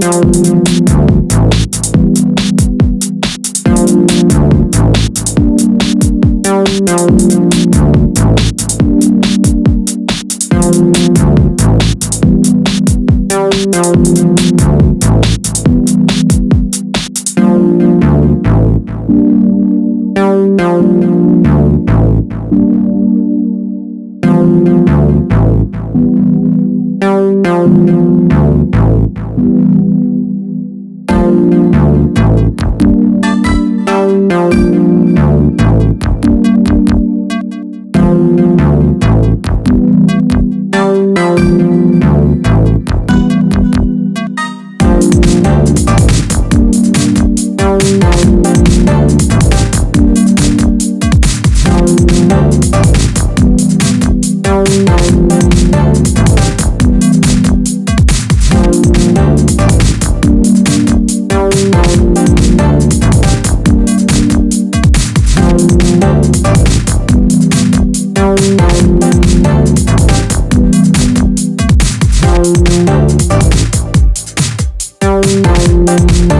No. Thank